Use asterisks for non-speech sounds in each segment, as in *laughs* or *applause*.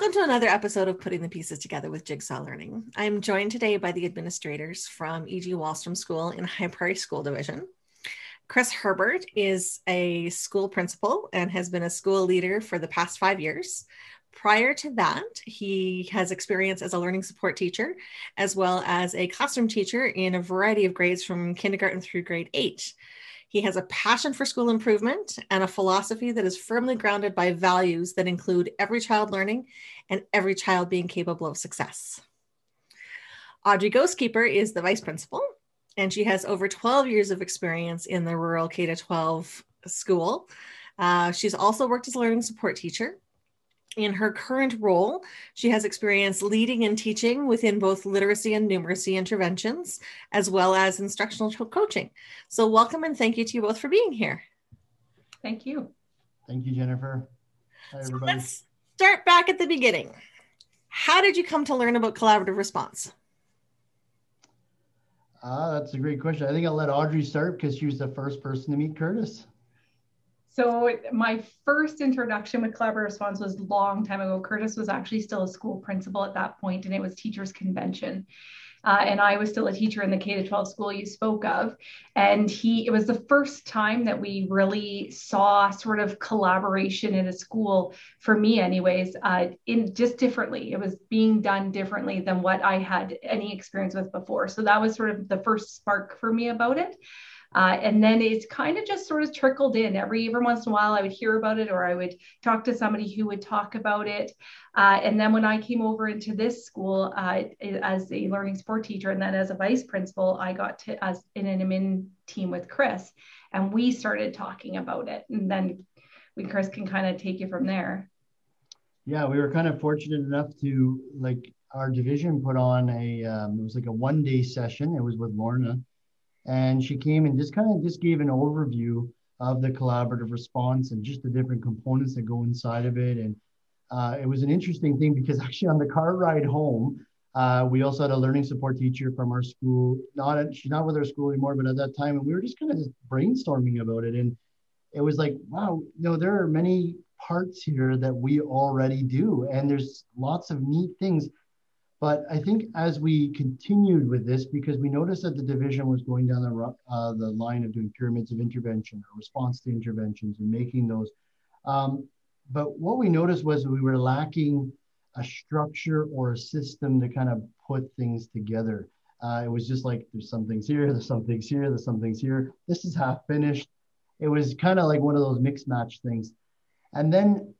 Welcome to another episode of Putting the Pieces Together with Jigsaw Learning. I'm joined today by the administrators from E.G. Wahlstrom School in High Prairie School Division. Chris Herbert is a school principal and has been a school leader for the past five years. Prior to that, he has experience as a learning support teacher, as well as a classroom teacher in a variety of grades from kindergarten through grade eight. He has a passion for school improvement and a philosophy that is firmly grounded by values that include every child learning and every child being capable of success. Audrey Ghostkeeper is the vice principal, and she has over 12 years of experience in the rural K 12 school. Uh, she's also worked as a learning support teacher in her current role, she has experience leading and teaching within both literacy and numeracy interventions, as well as instructional coaching. So, welcome and thank you to you both for being here. Thank you. Thank you, Jennifer. Hi, so let's start back at the beginning. How did you come to learn about collaborative response? Ah, that's a great question. I think I'll let Audrey start because she was the first person to meet Curtis. So my first introduction with collaborative response was a long time ago. Curtis was actually still a school principal at that point, and it was teachers convention. Uh, and I was still a teacher in the K to 12 school you spoke of. And he, it was the first time that we really saw sort of collaboration in a school, for me, anyways, uh, in just differently. It was being done differently than what I had any experience with before. So that was sort of the first spark for me about it. Uh, and then it's kind of just sort of trickled in every every once in a while. I would hear about it, or I would talk to somebody who would talk about it. Uh, and then when I came over into this school uh, as a learning support teacher, and then as a vice principal, I got to as in an admin team with Chris, and we started talking about it. And then we Chris can kind of take you from there. Yeah, we were kind of fortunate enough to like our division put on a um, it was like a one day session. It was with Lorna and she came and just kind of just gave an overview of the collaborative response and just the different components that go inside of it. And uh, it was an interesting thing because *laughs* actually on the car ride home, uh, we also had a learning support teacher from our school. Not at, she's not with our school anymore, but at that time, and we were just kind of just brainstorming about it. And it was like, wow, you know, there are many parts here that we already do, and there's lots of neat things. But I think as we continued with this, because we noticed that the division was going down the, uh, the line of doing pyramids of intervention or response to interventions and making those. Um, but what we noticed was we were lacking a structure or a system to kind of put things together. Uh, it was just like there's some things here, there's some things here, there's some things here. This is half finished. It was kind of like one of those mix match things. And then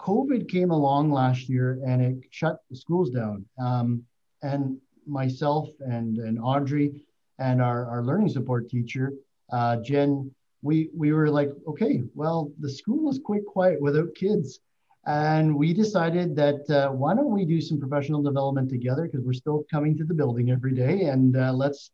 COVID came along last year and it shut the schools down. Um, and myself and, and Audrey and our, our learning support teacher, uh, Jen, we, we were like, okay, well, the school is quite quiet without kids. And we decided that uh, why don't we do some professional development together because we're still coming to the building every day and uh, let's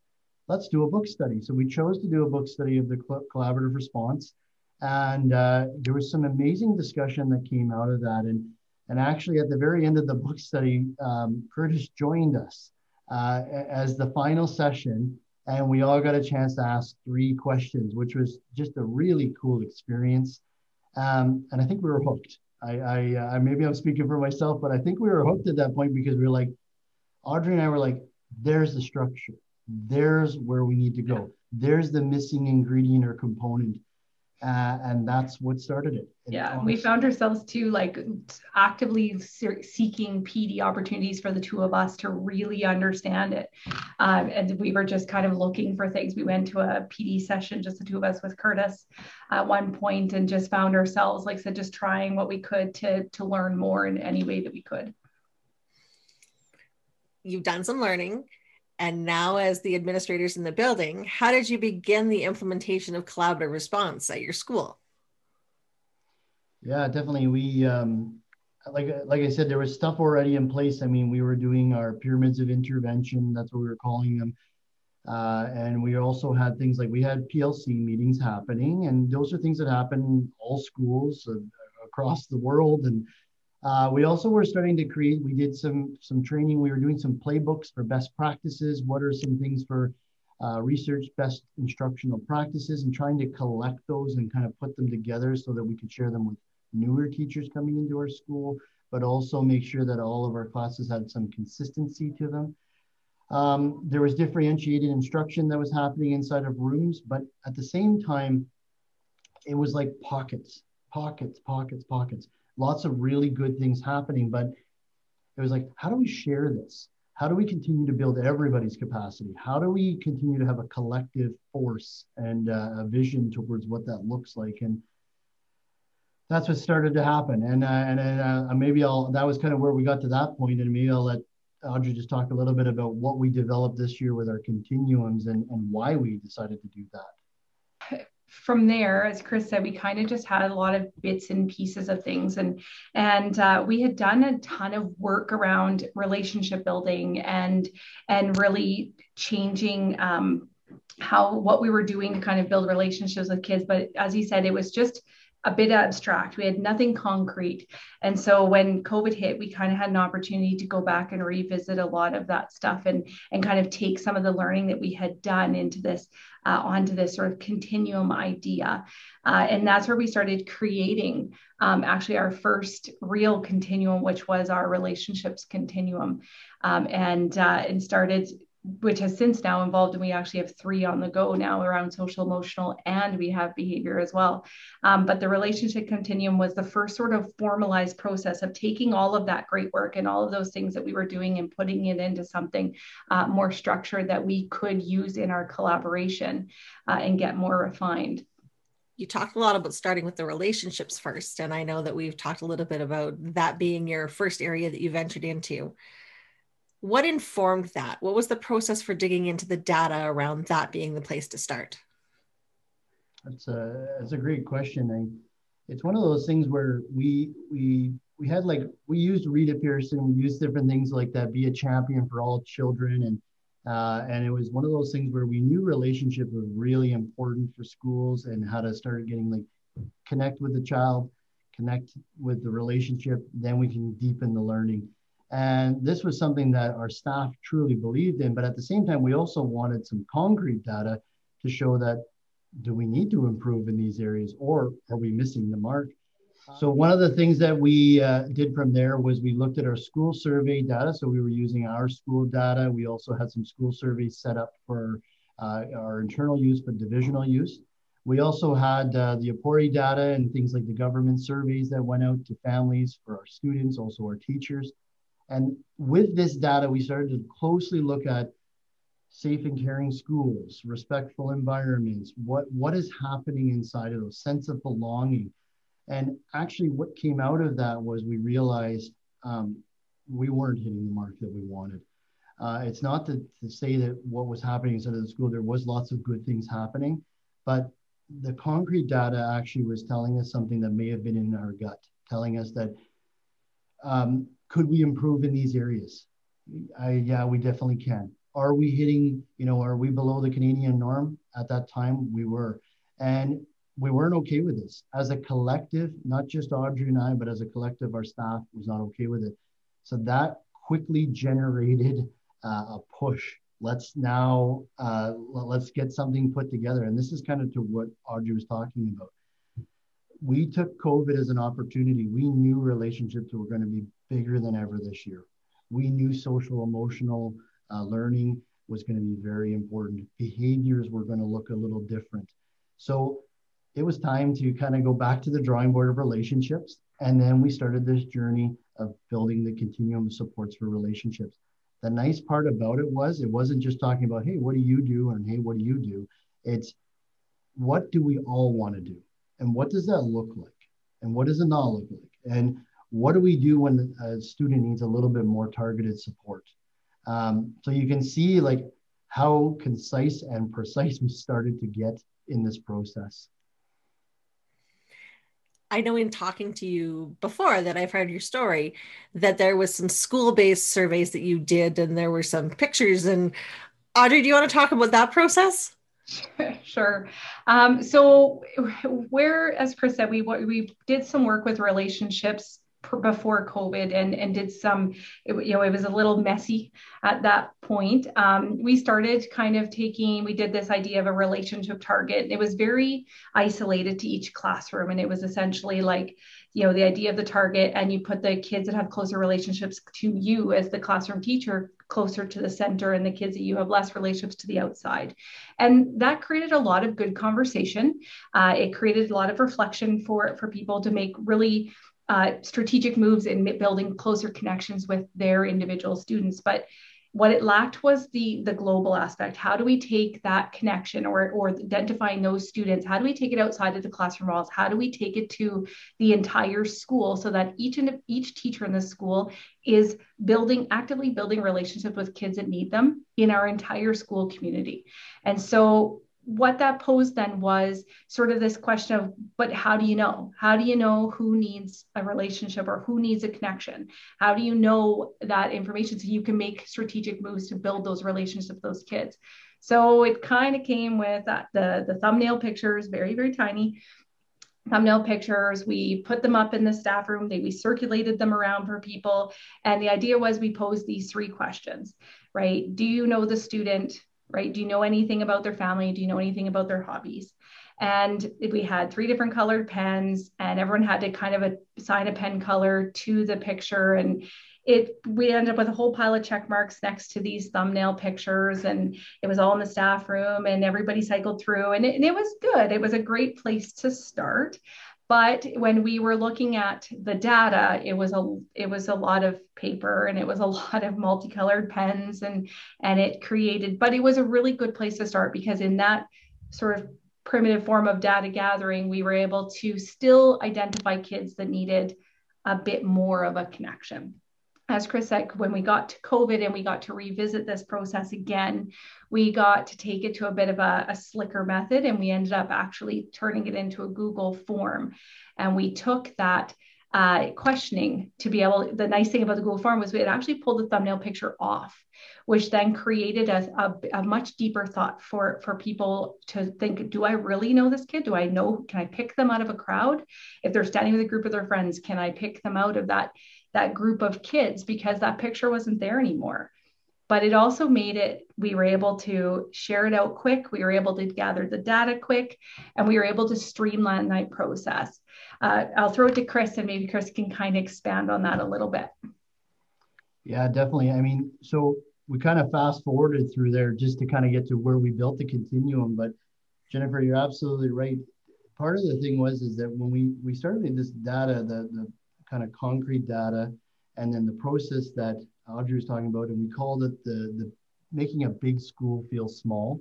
let's do a book study. So we chose to do a book study of the collaborative response. And uh, there was some amazing discussion that came out of that. And, and actually, at the very end of the book study, um, Curtis joined us uh, as the final session. And we all got a chance to ask three questions, which was just a really cool experience. Um, and I think we were hooked. I, I, uh, maybe I'm speaking for myself, but I think we were hooked at that point because we were like, Audrey and I were like, there's the structure. There's where we need to go. There's the missing ingredient or component uh, and that's what started it. yeah, we found ourselves too like actively seeking PD opportunities for the two of us to really understand it, um, and we were just kind of looking for things. We went to a PD session, just the two of us with Curtis, at one point, and just found ourselves, like I said, just trying what we could to to learn more in any way that we could. You've done some learning and now as the administrators in the building how did you begin the implementation of collaborative response at your school? Yeah definitely. We um, like like i said there was stuff already in place. I mean we were doing our pyramids of intervention that's what we were calling them. Uh, and we also had things like we had plc meetings happening and those are things that happen in all schools across the world and uh, we also were starting to create, we did some, some training. We were doing some playbooks for best practices. What are some things for uh, research best instructional practices and trying to collect those and kind of put them together so that we could share them with, newer teachers coming into our school, but also make sure that all of our classes had some consistency to them. Um, there was differentiated instruction that was happening inside of rooms, but at the same time, it was like pockets, pockets, pockets, pockets. Lots of really good things happening, but it was like, how do we share this? How do we continue to build everybody's capacity? How do we continue to have a collective force and uh, a vision towards what that looks like? And that's what started to happen. And uh, and uh, maybe I'll that was kind of where we got to that point. point, and maybe I'll let Audrey just talk a little bit about what we developed this year with our continuums and, and why we decided to do that from there, as Chris said, we kind of just had a lot of bits and pieces of things, and and uh, we had done a ton of work around relationship building and and really changing um, how what we were doing to kind of build relationships with kids. But as he said, it was just a bit abstract. We had nothing concrete. And so when COVID hit, we kind of had an opportunity to go back and revisit a lot of that stuff and, and kind of take some of the learning that we had done into this, uh, onto this sort of continuum idea. Uh, and that's where we started creating um, actually our first real continuum, which was our relationships continuum. Um, and, uh, and started which has since now evolved and we actually have three on the go now around social emotional and we have behavior as well. Um, but the relationship continuum was the first sort of formalized process of taking all of that great work and all of those things that we were doing and putting it into something uh, more structured that we could use in our collaboration uh, and get more refined. You talked a lot about starting with the relationships first and i know that we've talked a little bit about that being your first area that you ventured into what informed that? What was the process for digging into the data around that being the place to start? That's a that's a great question. I, it's one of those things where we we we had like we used Rita Pierson, we used different things like that. Be a champion for all children, and uh, and it was one of those things where we knew relationship was really important for schools and how to start getting like connect with the child, connect with the relationship. Then we can deepen the learning. And this was something that our staff truly believed in. But at the same time, we also wanted some concrete data to show that do we need to improve in these areas or are we missing the mark? So one of the things that we uh, did from there was we looked at our school survey data. So we were using our school data. We also had some school surveys set up for uh, our internal use, but divisional use. We also had uh, the APORI data and things like the government surveys that went out to families for our students, also our teachers. And with this data, we started to closely look at safe and caring schools, respectful environments, what, what is happening inside of those, sense of belonging. And actually, what came out of that was we realized um, we weren't hitting the mark that we wanted. Uh, it's not to, to say that what was happening inside of the school, there was lots of good things happening, but the concrete data actually was telling us something that may have been in our gut, telling us that um, could we improve in these areas? I, yeah, we definitely can. Are we hitting, you know, are we below the Canadian norm? At that time, we were. And we weren't okay with this. As a collective, not just Audrey and I, but as a collective, our staff was not okay with it. So that quickly generated uh, a push. Let's now uh, let's get something put together. And this is kind of to what Audrey was talking about we took COVID as an opportunity. We knew relationships were going to be bigger than ever this year. We knew social emotional uh, learning was going to be very important. Behaviors were going to look a little different. So it was time to kind of go back to the drawing board of relationships. And then we started this journey of building the continuum of supports for relationships. The nice part about it was it wasn't just talking about, hey, what do you do? And hey, what do you do? It's what do we all want to do? and what does that look like and what does it not look like and what do we do when a student needs a little bit more targeted support um, so you can see like how concise and precise we started to get in this process I know in talking to you before that I've heard your story that there was some school-based surveys that you did and there were some pictures and Audrey, do you want to talk about that process? *laughs* Sure. Um, so, where, as Chris said, we we did some work with relationships before COVID and, and did some, it, you know, it was a little messy at that point. Um, we started kind of taking, we did this idea of a relationship target. It was very isolated to each classroom. And it was essentially like, you know, the idea of the target, and you put the kids that have closer relationships to you as the classroom teacher closer to the center and the kids that you have less relationships to the outside. And that created a lot of good conversation. Uh, it created a lot of reflection for, for people to make really uh, strategic moves in building closer connections with their individual students. But what it lacked was the the global aspect. How do we take that connection or or identifying those students? How do we take it outside of the classroom walls? How do we take it to the entire school so that each and each teacher in the school is building actively building relationships with kids that need them in our entire school community? And so what that posed then was sort of this question of but how do you know? How do you know who needs a relationship or who needs a connection? How do you know that information so you can make strategic moves to build those relationships with those kids? So it kind of came with that, the the thumbnail pictures very very tiny thumbnail pictures. We put them up in the staff room. They we circulated them around for people. And the idea was we posed these three questions right? Do you know the student right? Do you know anything about their family? Do you know anything about their hobbies? And we had three different colored pens, and everyone had to kind of assign a pen color to the picture. And it we ended up with a whole pile of check marks next to these thumbnail pictures, and it was all in the staff room, and everybody cycled through, and it, and it was good. It was a great place to start. But when we were looking at the data, it was a it was a lot of paper and it was a *laughs* lot of multicolored pens and and it created, but it was a really good place to start because in that sort of primitive form of data gathering, we were able to still identify kids that needed a bit more of a connection as Chris said, when we got to COVID and we got to revisit this process again, we got to take it to a bit of a, a, slicker method and we ended up actually turning it into a Google form. And we took that uh, questioning to be able, the nice thing about the Google form was we had actually pulled the thumbnail picture off, which then created a, a, a much deeper thought for, for people to think, do I really know this kid? Do I know, can I pick them out of a crowd? If they're standing with a group of their friends, can I pick them out of that that group of kids because that picture wasn't there anymore. But it also made it we were able to share it out quick. We were able to gather the data quick and we were able to streamline that process. Uh, i'll throw it to chris and maybe chris can kind of expand on that a little bit. Yeah definitely. I mean so we kind of fast forwarded through there just to kind of get to where we built the continuum. But jennifer you're absolutely right. Part of the thing was is that when we we started this data the, the kind of concrete data, and then the process that Audrey was talking about, and we called it the, the making a big school feel small.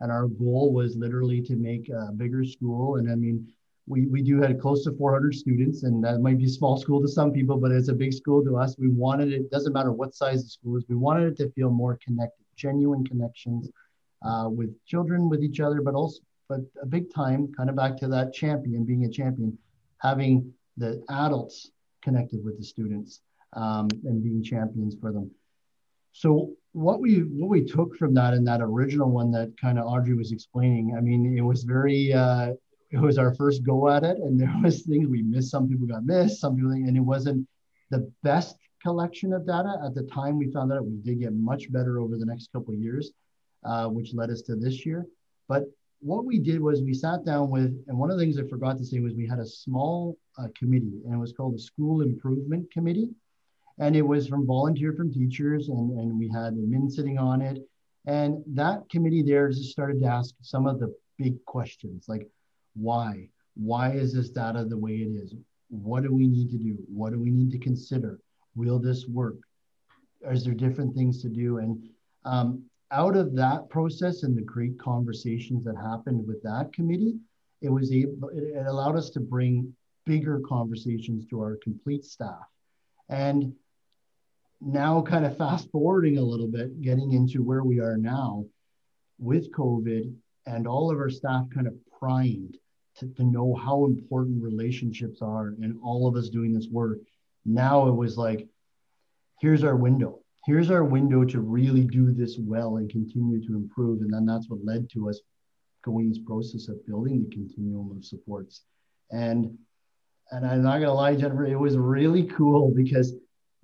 And our goal was literally to make a bigger school. And I mean, we, we do have close to 400 students, and that might be a small school to some people, but it's a big school to us. We wanted it, doesn't matter what size the school is, we wanted it to feel more connected, genuine connections uh, with children, with each other, but also, but a big time, kind of back to that champion, being a champion, having the adults connected with the students um, and being champions for them. So what we what we took from that and that original one that kind of Audrey was explaining, I mean, it was very uh, it was our first go at it, and there was things we missed. Some people got missed, some people, and it wasn't the best collection of data at the time. We found out we did get much better over the next couple of years, uh, which led us to this year. But what we did was we sat down with, and one of the things I forgot to say was we had a small uh, committee, and it was called the School Improvement Committee. And it was from volunteer from teachers, and, and we had admin sitting on it. And that committee there just started to ask some of the big questions like, why? Why is this data the way it is? What do we need to do? What do we need to consider? Will this work? Is there different things to do? And um, out of that process and the great conversations that happened with that committee, it was able, it allowed us to bring bigger conversations to our complete staff. And now, kind of fast forwarding a little bit, getting into where we are now with COVID and all of our staff kind of primed to, to know how important relationships are and all of us doing this work. Now it was like, here's our window here's our window to really do this well and continue to improve. And then that's what led to us going this process of building the continuum of supports. And and I'm not gonna lie, Jennifer, it was really cool because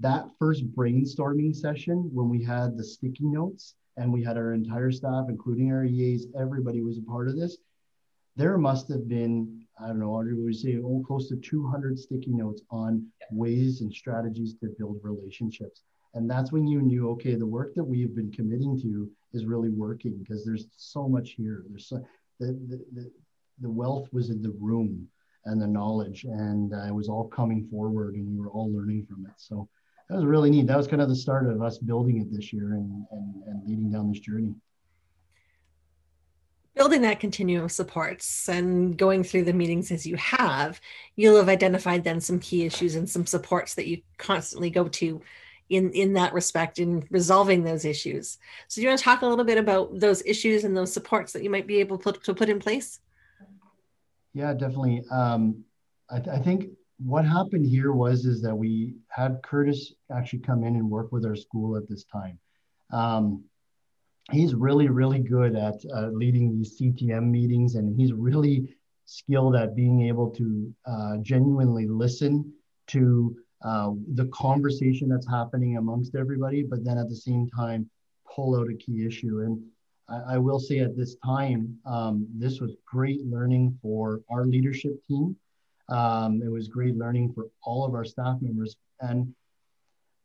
that first brainstorming session when we had the sticky notes and we had our entire staff, including our EAs, everybody was a part of this. There must have been, I don't know, Audrey would say oh, close to 200 sticky notes on ways and strategies to build relationships. And that's when you knew, okay, the work that we've been committing to is really working because there's so much here. There's so, the, the, the, the wealth was in the room and the knowledge and uh, it was all coming forward and we were all learning from it. So that was really neat. That was kind of the start of us building it this year and, and, and leading down this journey. Building that continuum of supports and going through the meetings as you have, you'll have identified then some key issues and some supports that you constantly go to in in that respect in resolving those issues. So do you want to talk a little bit about those issues and those supports that you might be able to put, to put in place? Yeah, definitely. Um, I, th- I think what happened here was is that we had Curtis actually come in and work with our school at this time. Um, he's really really good at uh, leading these CTM meetings, and he's really skilled at being able to uh, genuinely listen to uh, the conversation that's happening amongst everybody, but then at the same time pull out a key issue. And I, I will say at this time, um, this was great learning for our leadership team. Um, it was great learning for all of our staff members. And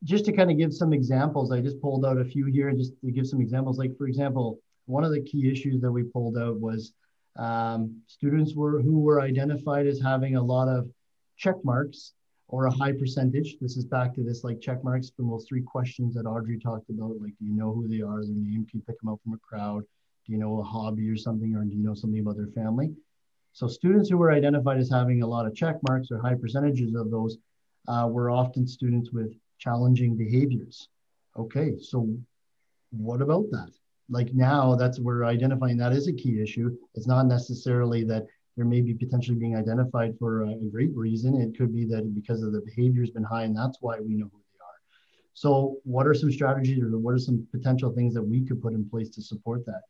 just to kind of give some examples, I just pulled out a few here just to give some examples. Like, for example, one of the key issues that we pulled out was um, students were who were identified as having a lot of check marks or a high percentage. This is back to this like check marks from those three questions that Audrey talked about. Like, do you know who they are, their name? Can you pick them out from a crowd? Do you know a hobby or something, or do you know something about their family? So students who were identified as having a lot of check marks or high percentages of those uh, were often students with challenging behaviors. Okay, so what about that? Like now, that's we're identifying that is a key issue. It's not necessarily that there may be potentially being identified for a great reason. It could be that because of the behavior has been high, and that's why we know who they are. So, what are some strategies or what are some potential things that we could put in place to support that?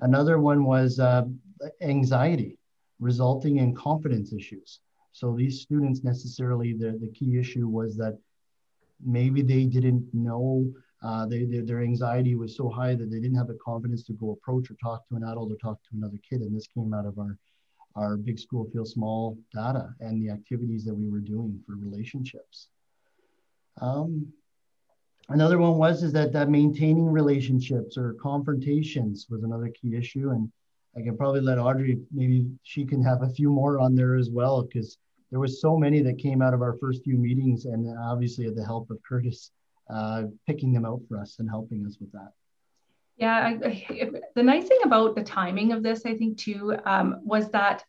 Another one was uh, anxiety resulting in confidence issues. So, these students necessarily, the, the key issue was that maybe they didn't know uh, they, they, their anxiety was so high that they didn't have the confidence to go approach or talk to an adult or talk to another kid. And this came out of our our big school feel small data and the activities that we were doing for relationships. Um, another one was is that, that maintaining relationships or confrontations was another key issue. And I can probably let Audrey, maybe she can have a few more on there as well, because there was so many that came out of our first few meetings and obviously at the help of Curtis, uh, picking them out for us and helping us with that. Yeah, I, the nice thing about the timing of this, I think, too, um, was that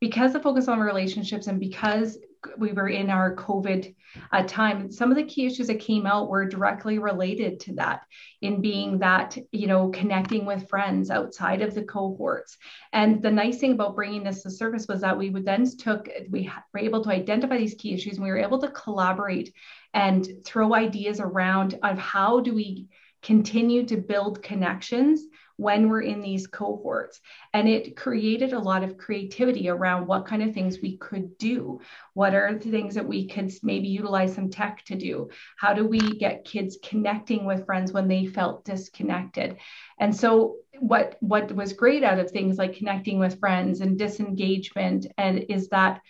because the focus on relationships and because we were in our COVID uh, time, some of the key issues that came out were directly related to that, in being that, you know, connecting with friends outside of the cohorts. And the nice thing about bringing this to surface was that we would then took, we were able to identify these key issues and we were able to collaborate and throw ideas around of how do we continue to build connections when we're in these cohorts. And it created a lot of creativity around what kind of things we could do. What are the things that we could maybe utilize some tech to do? How do we get kids connecting with friends when they felt disconnected? And so what what was great out of things like connecting with friends and disengagement and is that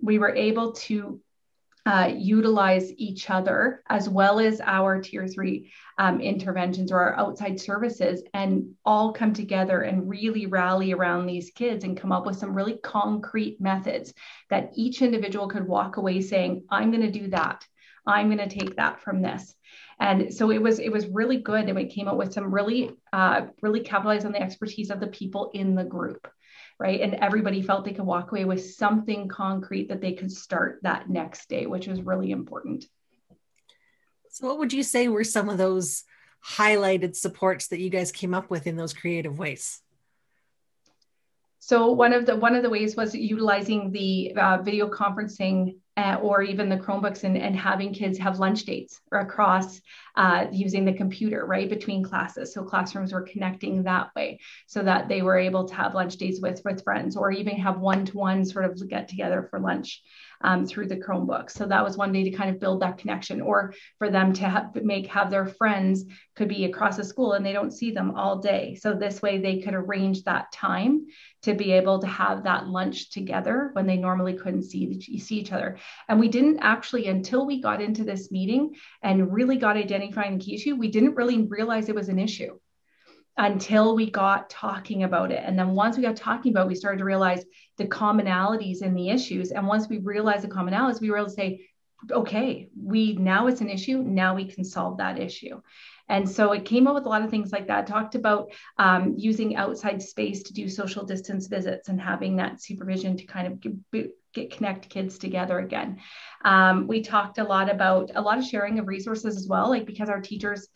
we were able to uh, utilize each other as well as our tier three um, interventions or our outside services and all come together and really rally around these kids and come up with some really concrete methods that each individual could walk away saying, I'm going to do that. I'm going to take that from this. And so it was it was really good, and we came up with some really uh, really capitalize on the expertise of the people in the group right? And everybody felt they could walk away with something concrete that they could start that next day, which was really important. So, what would you say were some of those highlighted supports that you guys came up with in those creative ways? So one of the one of the ways was utilizing the uh, video conferencing uh, or even the Chromebooks and, and having kids have lunch dates or across uh, using the computer right between classes. So classrooms were connecting that way so that they were able to have lunch dates with with friends or even have one to one sort of get together for lunch. um, through the Chromebook. So that was one day to kind of build that connection, or for them to make have their friends could be across the school and they don't see them all day. So this way they could arrange that time to be able to have that lunch together when they normally couldn't see see each other. And we didn't actually until we got into this meeting and really got identifying the key issue, we didn't really realize it was an issue until we got talking about it. And then once we got talking about it, we started to realize the commonalities in the issues. And once we realized the commonalities, we were able to say, okay, we now it's an issue. Now we can solve that issue. And so it came up with a lot of things like that. Talked about um, using outside space to do social distance visits and having that supervision to kind of get, connect kids together again. Um, we talked a lot about a lot of sharing of resources as well, like because our teachers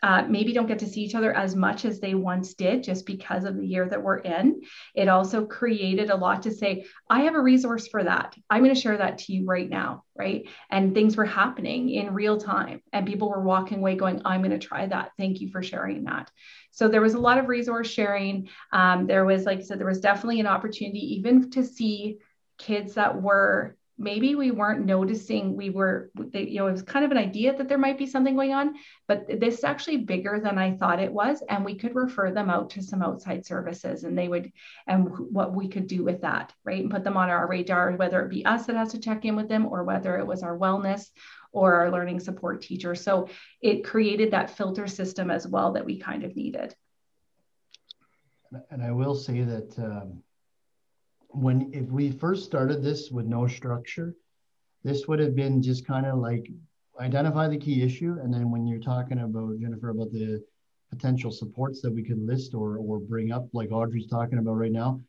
uh, maybe don't get to see each other as much as they once did just because of the year that we're in. It also created a lot to say, I have a resource for that. I'm going to share that to you right now. Right. And things were happening in real time, and people were walking away going, I'm going to try that. Thank you for sharing that. So there was a lot of resource sharing. Um, there was, like I said, there was definitely an opportunity even to see kids that were maybe we weren't noticing we were they, you know it was kind of an idea that there might be something going on but this is actually bigger than i thought it was and we could refer them out to some outside services and they would and what we could do with that right and put them on our radar whether it be us that has to check in with them or whether it was our wellness or our learning support teacher. So it created that filter system as well that we kind of needed. And i will say that um when if we first started this with no structure, this would have been just kind of like identify the key issue, and then when you're talking about Jennifer about the potential supports that we could list or or bring up, like Audrey's talking about right now,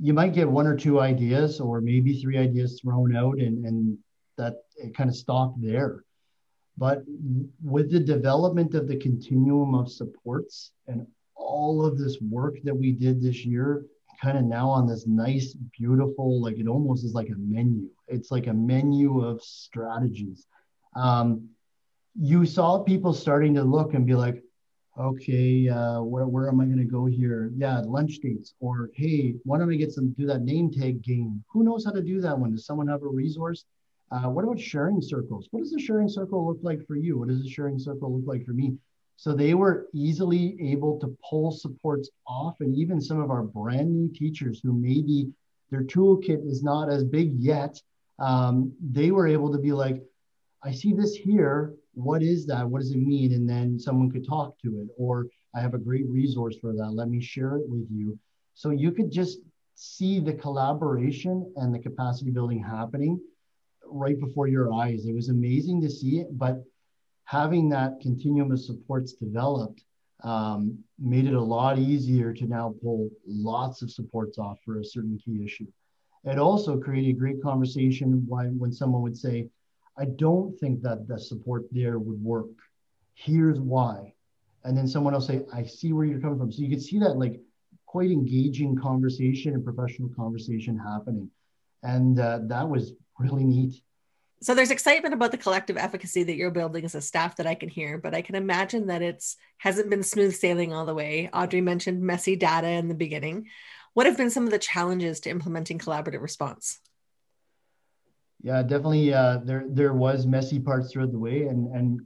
you might get one or two ideas or maybe three ideas thrown out, and and that it kind of stopped there. But with the development of the continuum of supports and all of this work that we did this year, kind of now on this nice, beautiful, like it almost is like a menu. It's like a menu of strategies. Um, you saw people starting to look and be like, okay, uh, where, where am I going to go here? Yeah, lunch dates. Or, hey, why don't I get some, do that name tag game? Who knows how to do that one? Does someone have a resource? Uh, what about sharing circles? What does a sharing circle look like for you? What does a sharing circle look like for me? So they were easily able to pull supports off. And even some of our brand new teachers who maybe their toolkit is not as big yet, um, they were able to be like, I see this here. What is that? What does it mean? And then someone could talk to it. Or I have a great resource for that. Let me share it with you. So you could just see the collaboration and the capacity building happening right before your eyes. It was amazing to see it, but having that continuum of supports developed um, made it a lot easier to now pull lots of supports off for a certain key issue. It also created a great conversation when, when someone would say, I don't think that the support there would work. Here's why. And then someone else say, I see where you're coming from. So you could see that like quite engaging conversation and professional conversation happening. And uh, that was really neat. So there's excitement about the collective efficacy that you're building as a staff that I can hear, but I can imagine that it's hasn't been smooth sailing all the way. Audrey mentioned messy data in the beginning. What have been some of the challenges to implementing collaborative response? Yeah, definitely. Uh, there there was messy parts throughout the way, and and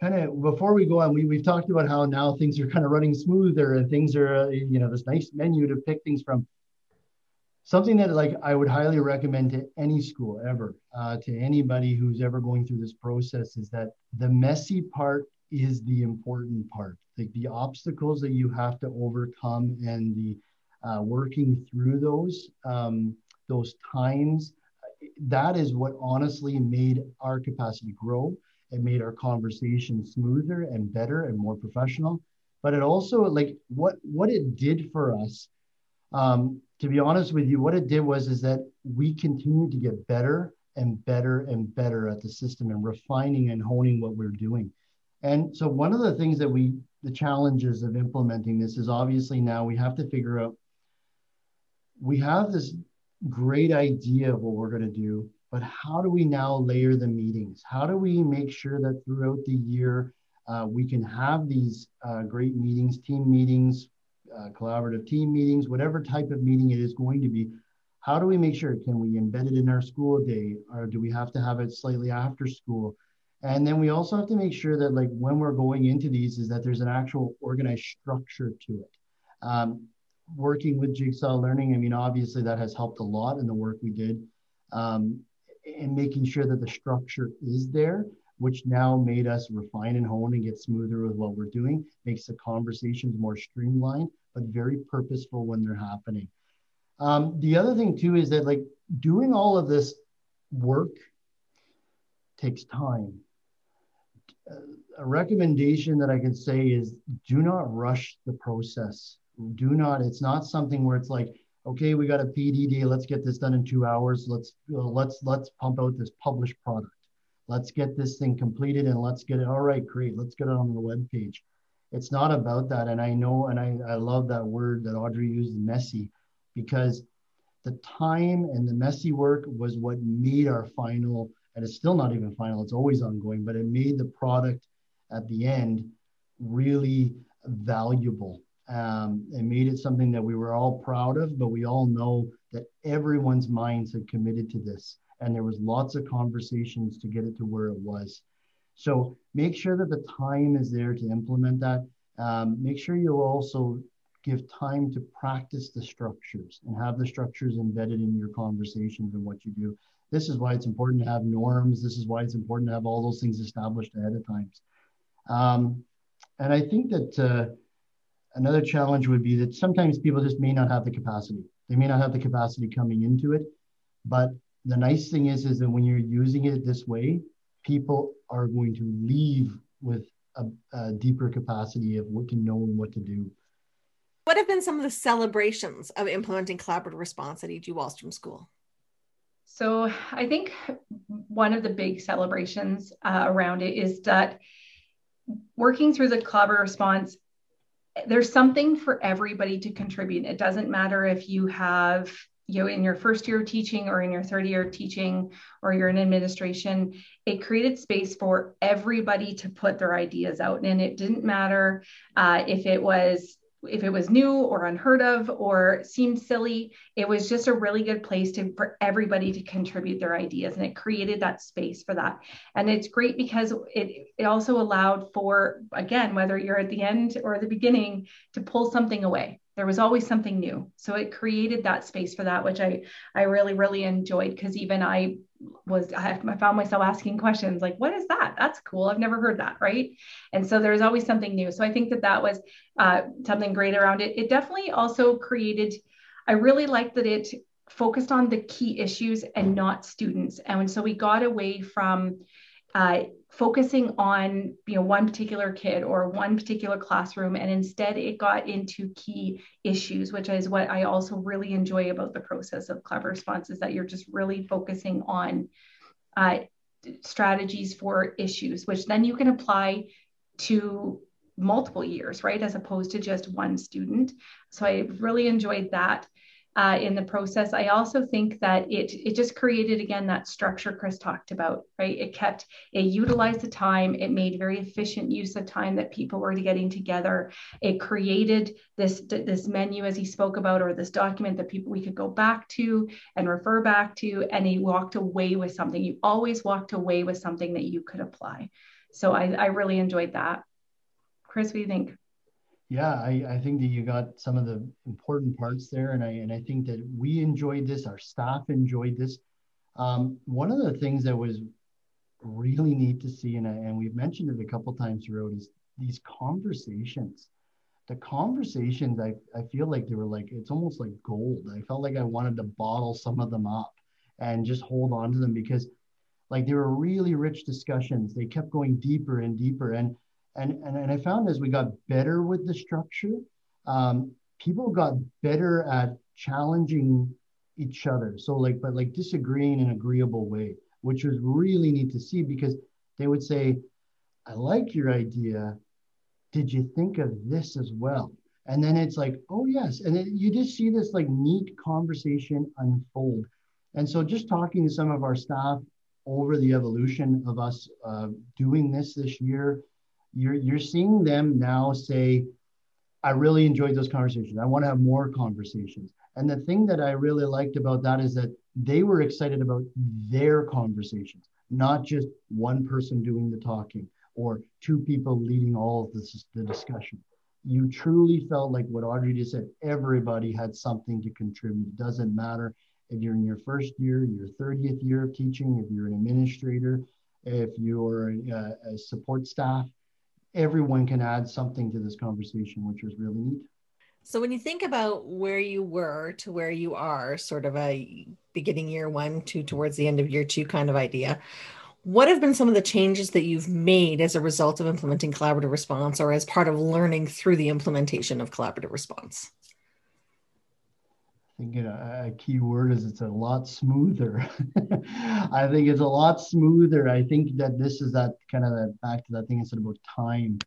kind of before we go on, we we've talked about how now things are kind of running smoother and things are uh, you know this nice menu to pick things from something that like I would highly recommend to any school ever, uh, to anybody who's ever going through this process is that the messy part is the important part. Like the obstacles that you have to overcome and the uh, working through those um, those times, that is what honestly made our capacity grow. It made our conversation smoother and better and more professional. But it also like what what it did for us um, to be honest with you, what it did was is that we continued to get better and better and better at the system and refining and honing what we're doing. And so one of the things that we, the challenges of implementing this is obviously now we have to figure out, we have this great idea of what we're going to do, but how do we now layer the meetings? How do we make sure that throughout the year uh, we can have these uh, great meetings, team meetings, uh, collaborative team meetings, whatever type of meeting it is going to be, how do we make sure? Can we embed it in our school day or do we have to have it slightly after school? And then we also have to make sure that like when we're going into these is that there's an actual organized structure to it. Um, working with jigsaw learning i mean obviously that has helped a lot in the work we did um, and making sure that the structure is there which now made us refine and hone and get smoother with what we're doing makes the conversations more streamlined but very purposeful when they're happening um, the other thing too is that like doing all of this work takes time a recommendation that I can say is do not rush the process. Do not, it's not something where it's like, okay, we got a PD day, let's get this done in two hours. Let's let's let's pump out this published product. Let's get this thing completed and let's get it. All right, great. Let's get it on the web page. It's not about that. And I know, and I, I love that word that Audrey used, messy, because the time and the messy work was what made our final and it's still not even final it's always ongoing but it made the product at the end really valuable um, it made it something that we were all proud of but we all know that everyone's minds had committed to this and there was lots of conversations to get it to where it was so make sure that the time is there to implement that um, make sure you also give time to practice the structures and have the structures embedded in your conversations and what you do this is why it's important to have norms. This is why it's important to have all those things established ahead of times. Um, and I think that uh, another challenge would be that sometimes people just may not have the capacity. They may not have the capacity coming into it. But the nice thing is, is that when you're using it this way, people are going to leave with a, a deeper capacity of what to know and what to do. What have been some of the celebrations of implementing collaborative response at E.G. Wahlstrom School? So I think one of the big celebrations uh, around it is that working through the collaborative response, there's something for everybody to contribute. It doesn't matter if you have you know in your first year of teaching or in your third year of teaching or you're in administration it created space for everybody to put their ideas out. And it didn't matter uh, if it was if it was new or unheard of or seemed silly it was just a really good place to for everybody to contribute their ideas. And it created that space for that. And it's great because it it also allowed for again whether you're at the end or the beginning to pull something away there was always something new. So it created that space for that which i i really really enjoyed because even i was I, found myself asking questions like what is that? That's cool. I've never heard that right? And so there's always something new. So i think that that was uh, something great around it. It definitely also created i really liked that it focused on the key issues and not students. And so we got away from uh, focusing on you know one particular kid or one particular classroom and instead it got into key issues which is what i also really enjoy about the process of clever response is that you're just really focusing on uh, strategies for issues which then you can apply to multiple years right as opposed to just one student. So i really enjoyed that uh, in the process. I also think that it it just created again that structure Chris talked about, right? It kept it utilized the time. It made very efficient use of time that people were getting together. It created this this menu as he spoke about, or this document that people we could go back to and refer back to, and he walked away with something. You always walked away with something that you could apply. So I, I really enjoyed that. Chris, what do you think? Yeah, I, I think that you got some of the important parts there, and I and I think that we enjoyed this. Our staff enjoyed this. Um, one of the things that was really neat to see, and, I, and we've mentioned it a couple times throughout, is these conversations. The conversations, I, I feel like they were like, it's almost like gold. I felt like I wanted to bottle some of them up and just hold on to them because like they were really rich discussions. They kept going deeper and deeper. And and, and, and I found as we got better with the structure, um, people got better at challenging each other. So like, but like disagreeing in an agreeable way, which was really neat to see because they would say, I like your idea. Did you think of this as well? And then it's like, oh yes. And then you just see this like neat conversation unfold. And so just talking to some of our staff over the evolution of us uh, doing this this year, you're you're seeing them now say, I really enjoyed those conversations. I want to have more conversations. And the thing that I really liked about that is that they were excited about their conversations, not just one person doing the talking or two people leading all of this, the discussion. You truly felt like what Audrey just said, everybody had something to contribute. It doesn't matter if you're in your first year, your 30th year of teaching, if you're an administrator, if you're a, a support staff, everyone can add something to this conversation, which was really neat. So when you think about where you were to where you are, sort of a beginning year one to towards the end of year two kind of idea, what have been some of the changes that you've made as a result of implementing collaborative response or as part of learning through the implementation of collaborative response? Think a key word is it's a lot smoother. *laughs* I think it's a lot smoother. I think that this is that kind of that back to that thing I said about time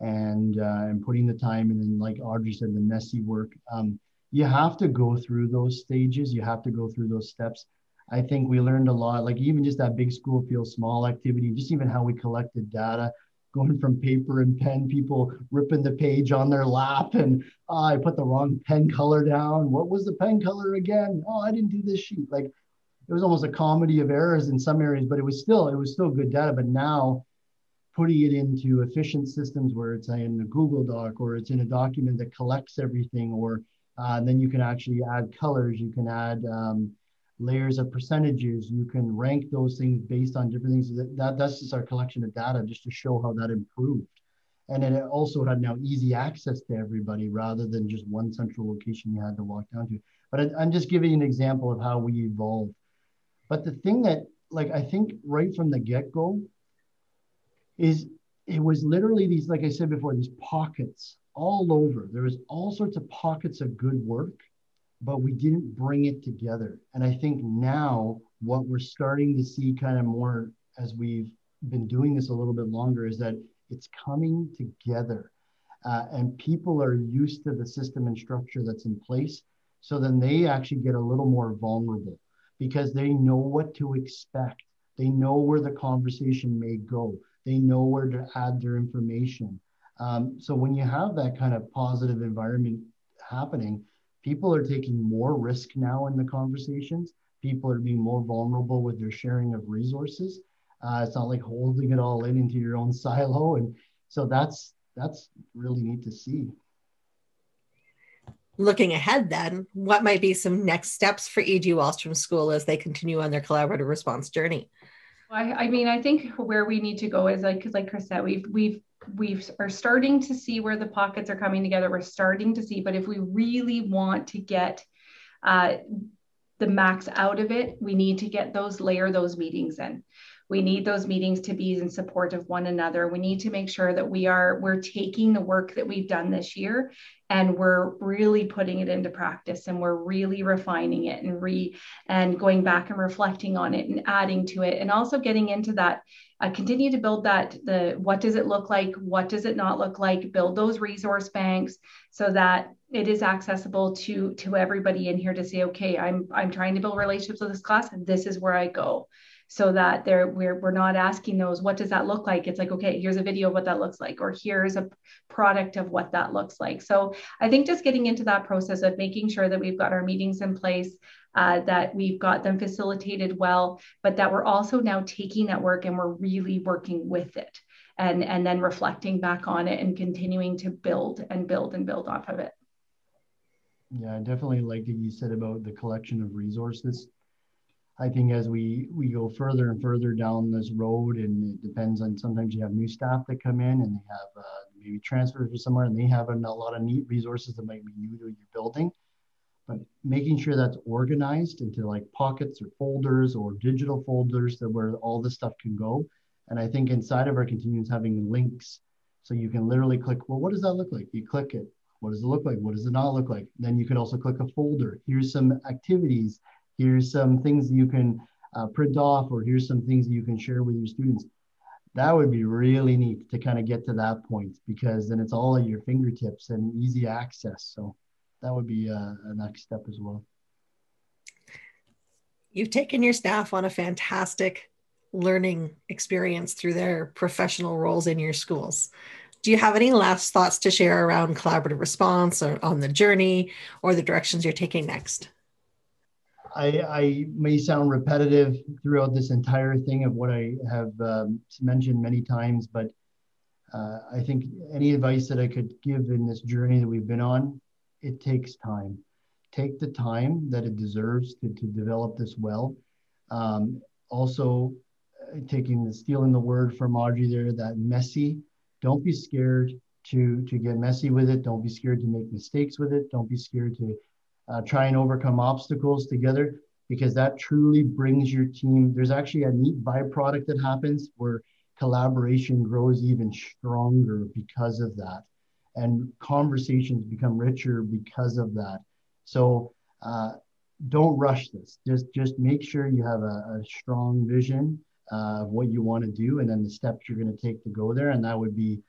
and uh, and putting the time and then like Audrey said, the messy work. Um, you have to go through those stages. You have to go through those steps. I think we learned a lot, like even just that big school feel small activity, just even how we collected data, going from paper and pen, people ripping the page on their lap, and oh, I put the wrong pen color down. What was the pen color again? Oh, I didn't do this sheet. Like it was almost a comedy of errors in some areas, but it was still it was still good data. But now putting it into efficient systems where it's in a Google Doc or it's in a document that collects everything, or uh, then you can actually add colors, you can add um, layers of percentages, you can rank those things based on different things. That, that That's just our collection of data just to show how that improved. And then it also had now easy access to everybody rather than just one central location you had to walk down to. But I, I'm just giving an example of how we evolved. But the thing that, like, I think right from the get go, is it was literally these, like I said before, these pockets all over. There was all sorts of pockets of good work, but we didn't bring it together. And I think now what we're starting to see kind of more as we've been doing this a little bit longer is that it's coming together. Uh, and people are used to the system and structure that's in place. So then they actually get a little more vulnerable because they know what to expect. They know where the conversation may go. They know where to add their information. Um, so when you have that kind of positive environment happening, people are taking more risk now in the conversations. People are being more vulnerable with their sharing of resources. Uh, it's not like holding it all in into your own silo, and so that's that's really neat to see. Looking ahead, then, what might be some next steps for E.G. Wahlstrom School as they continue on their collaborative response journey? I, I mean, I think where we need to go is like, because like Chris said, we've we've we are starting to see where the pockets are coming together. We're starting to see, but if we really want to get uh, the max out of it, we need to get those layer those meetings in we need those meetings to be in support of one another. We need to make sure that we are we're taking the work that we've done this year and we're really putting it into practice and we're really refining it and re and going back and reflecting on it and adding to it and also getting into that uh, continue to build that the what does it look like? What does it not look like? Build those resource banks so that it is accessible to to everybody in here to say okay i'm i'm trying to build relationships with this class and this is where i go so that there we're, we're not asking those what does that look like? It's like okay here's a video of what that looks like or here's a product of what that looks like. So i think just getting into that process of making sure that we've got our meetings in place uh, that we've got them facilitated well but that we're also now taking that work and we're really working with it and and then reflecting back on it and continuing to build and build and build off of it. Yeah, I definitely like what you said about the collection of resources. I think as we we go further and further down this road, and it depends on sometimes you have new staff that come in and they have uh, maybe transfers to somewhere and they have a, a lot of neat resources that might be new to your building. But making sure that's organized into like pockets or folders or digital folders that where all this stuff can go. And I think inside of our continuums having links so you can literally click, well, what does that look like? You click it. What does it look like? What does it not look like? Then you can also click a folder. Here's some activities here's some things you can uh, print off, or here's some things that you can share with your students. That would be really neat to kind of get to that point because then it's all at your fingertips and easy access. So that would be a, uh, a next step as well. You've taken your staff on a fantastic learning experience through their professional roles in your schools. do you have any last thoughts to share around collaborative response or on the journey or the directions you're taking next? I, I may sound repetitive throughout this entire thing of what I have um, mentioned many times, but uh, I think any advice that I could give in this journey that we've been on, it takes time. Take the time that it deserves to, to develop this well. Um, also, uh, taking the stealing the word from Audrey there, that messy. Don't be scared to to get messy with it. Don't be scared to make mistakes with it. Don't be scared to uh, try and overcome obstacles together because that truly brings your team. There's actually a neat byproduct that happens where collaboration grows even stronger because of that. And conversations become richer because of that. So uh, don't rush this. Just just make sure you have a, a strong vision uh, of what you want to do, and then the steps you're going to take to go there. And that would be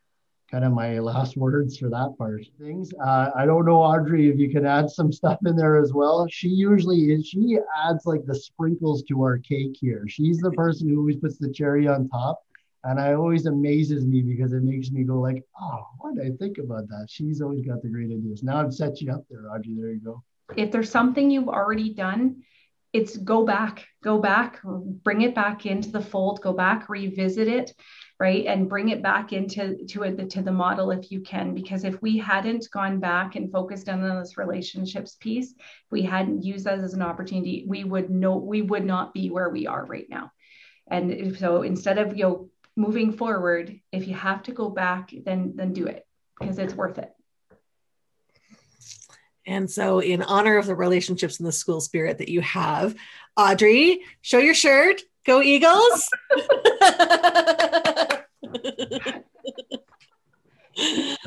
kind of my last words for that part things. Uh, I don't know, Audrey, if you can add some *laughs* stuff in there as well. She usually is, she adds like the sprinkles to our cake here. She's the person who always puts the cherry on top. And I always amazes me because it makes me go like, oh, what did I think about that? She's always got the great ideas. Now I've set you up there, Audrey. There you go. If there's something you've already done, it's go back, go back, bring it back into the fold, go back, revisit it right? And bring it back into to it to the model if you can because if we hadn't gone back and focused on this relationships piece if we hadn't used that as an opportunity we would know we would not be where we are right now. And so instead of you know moving forward if you have to go back then then do it because it's worth it. And so, in honor of the relationships and the school spirit that you have, Audrey, show your shirt. Go Eagles. *laughs* I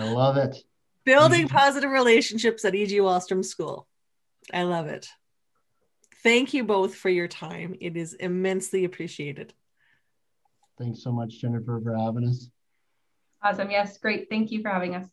love it. Building positive relationships at E.G. Wahlstrom School. I love it. Thank you both for your time. It is immensely appreciated. Thanks so much, Jennifer, for having us. Awesome. Yes, great. Thank you for having us.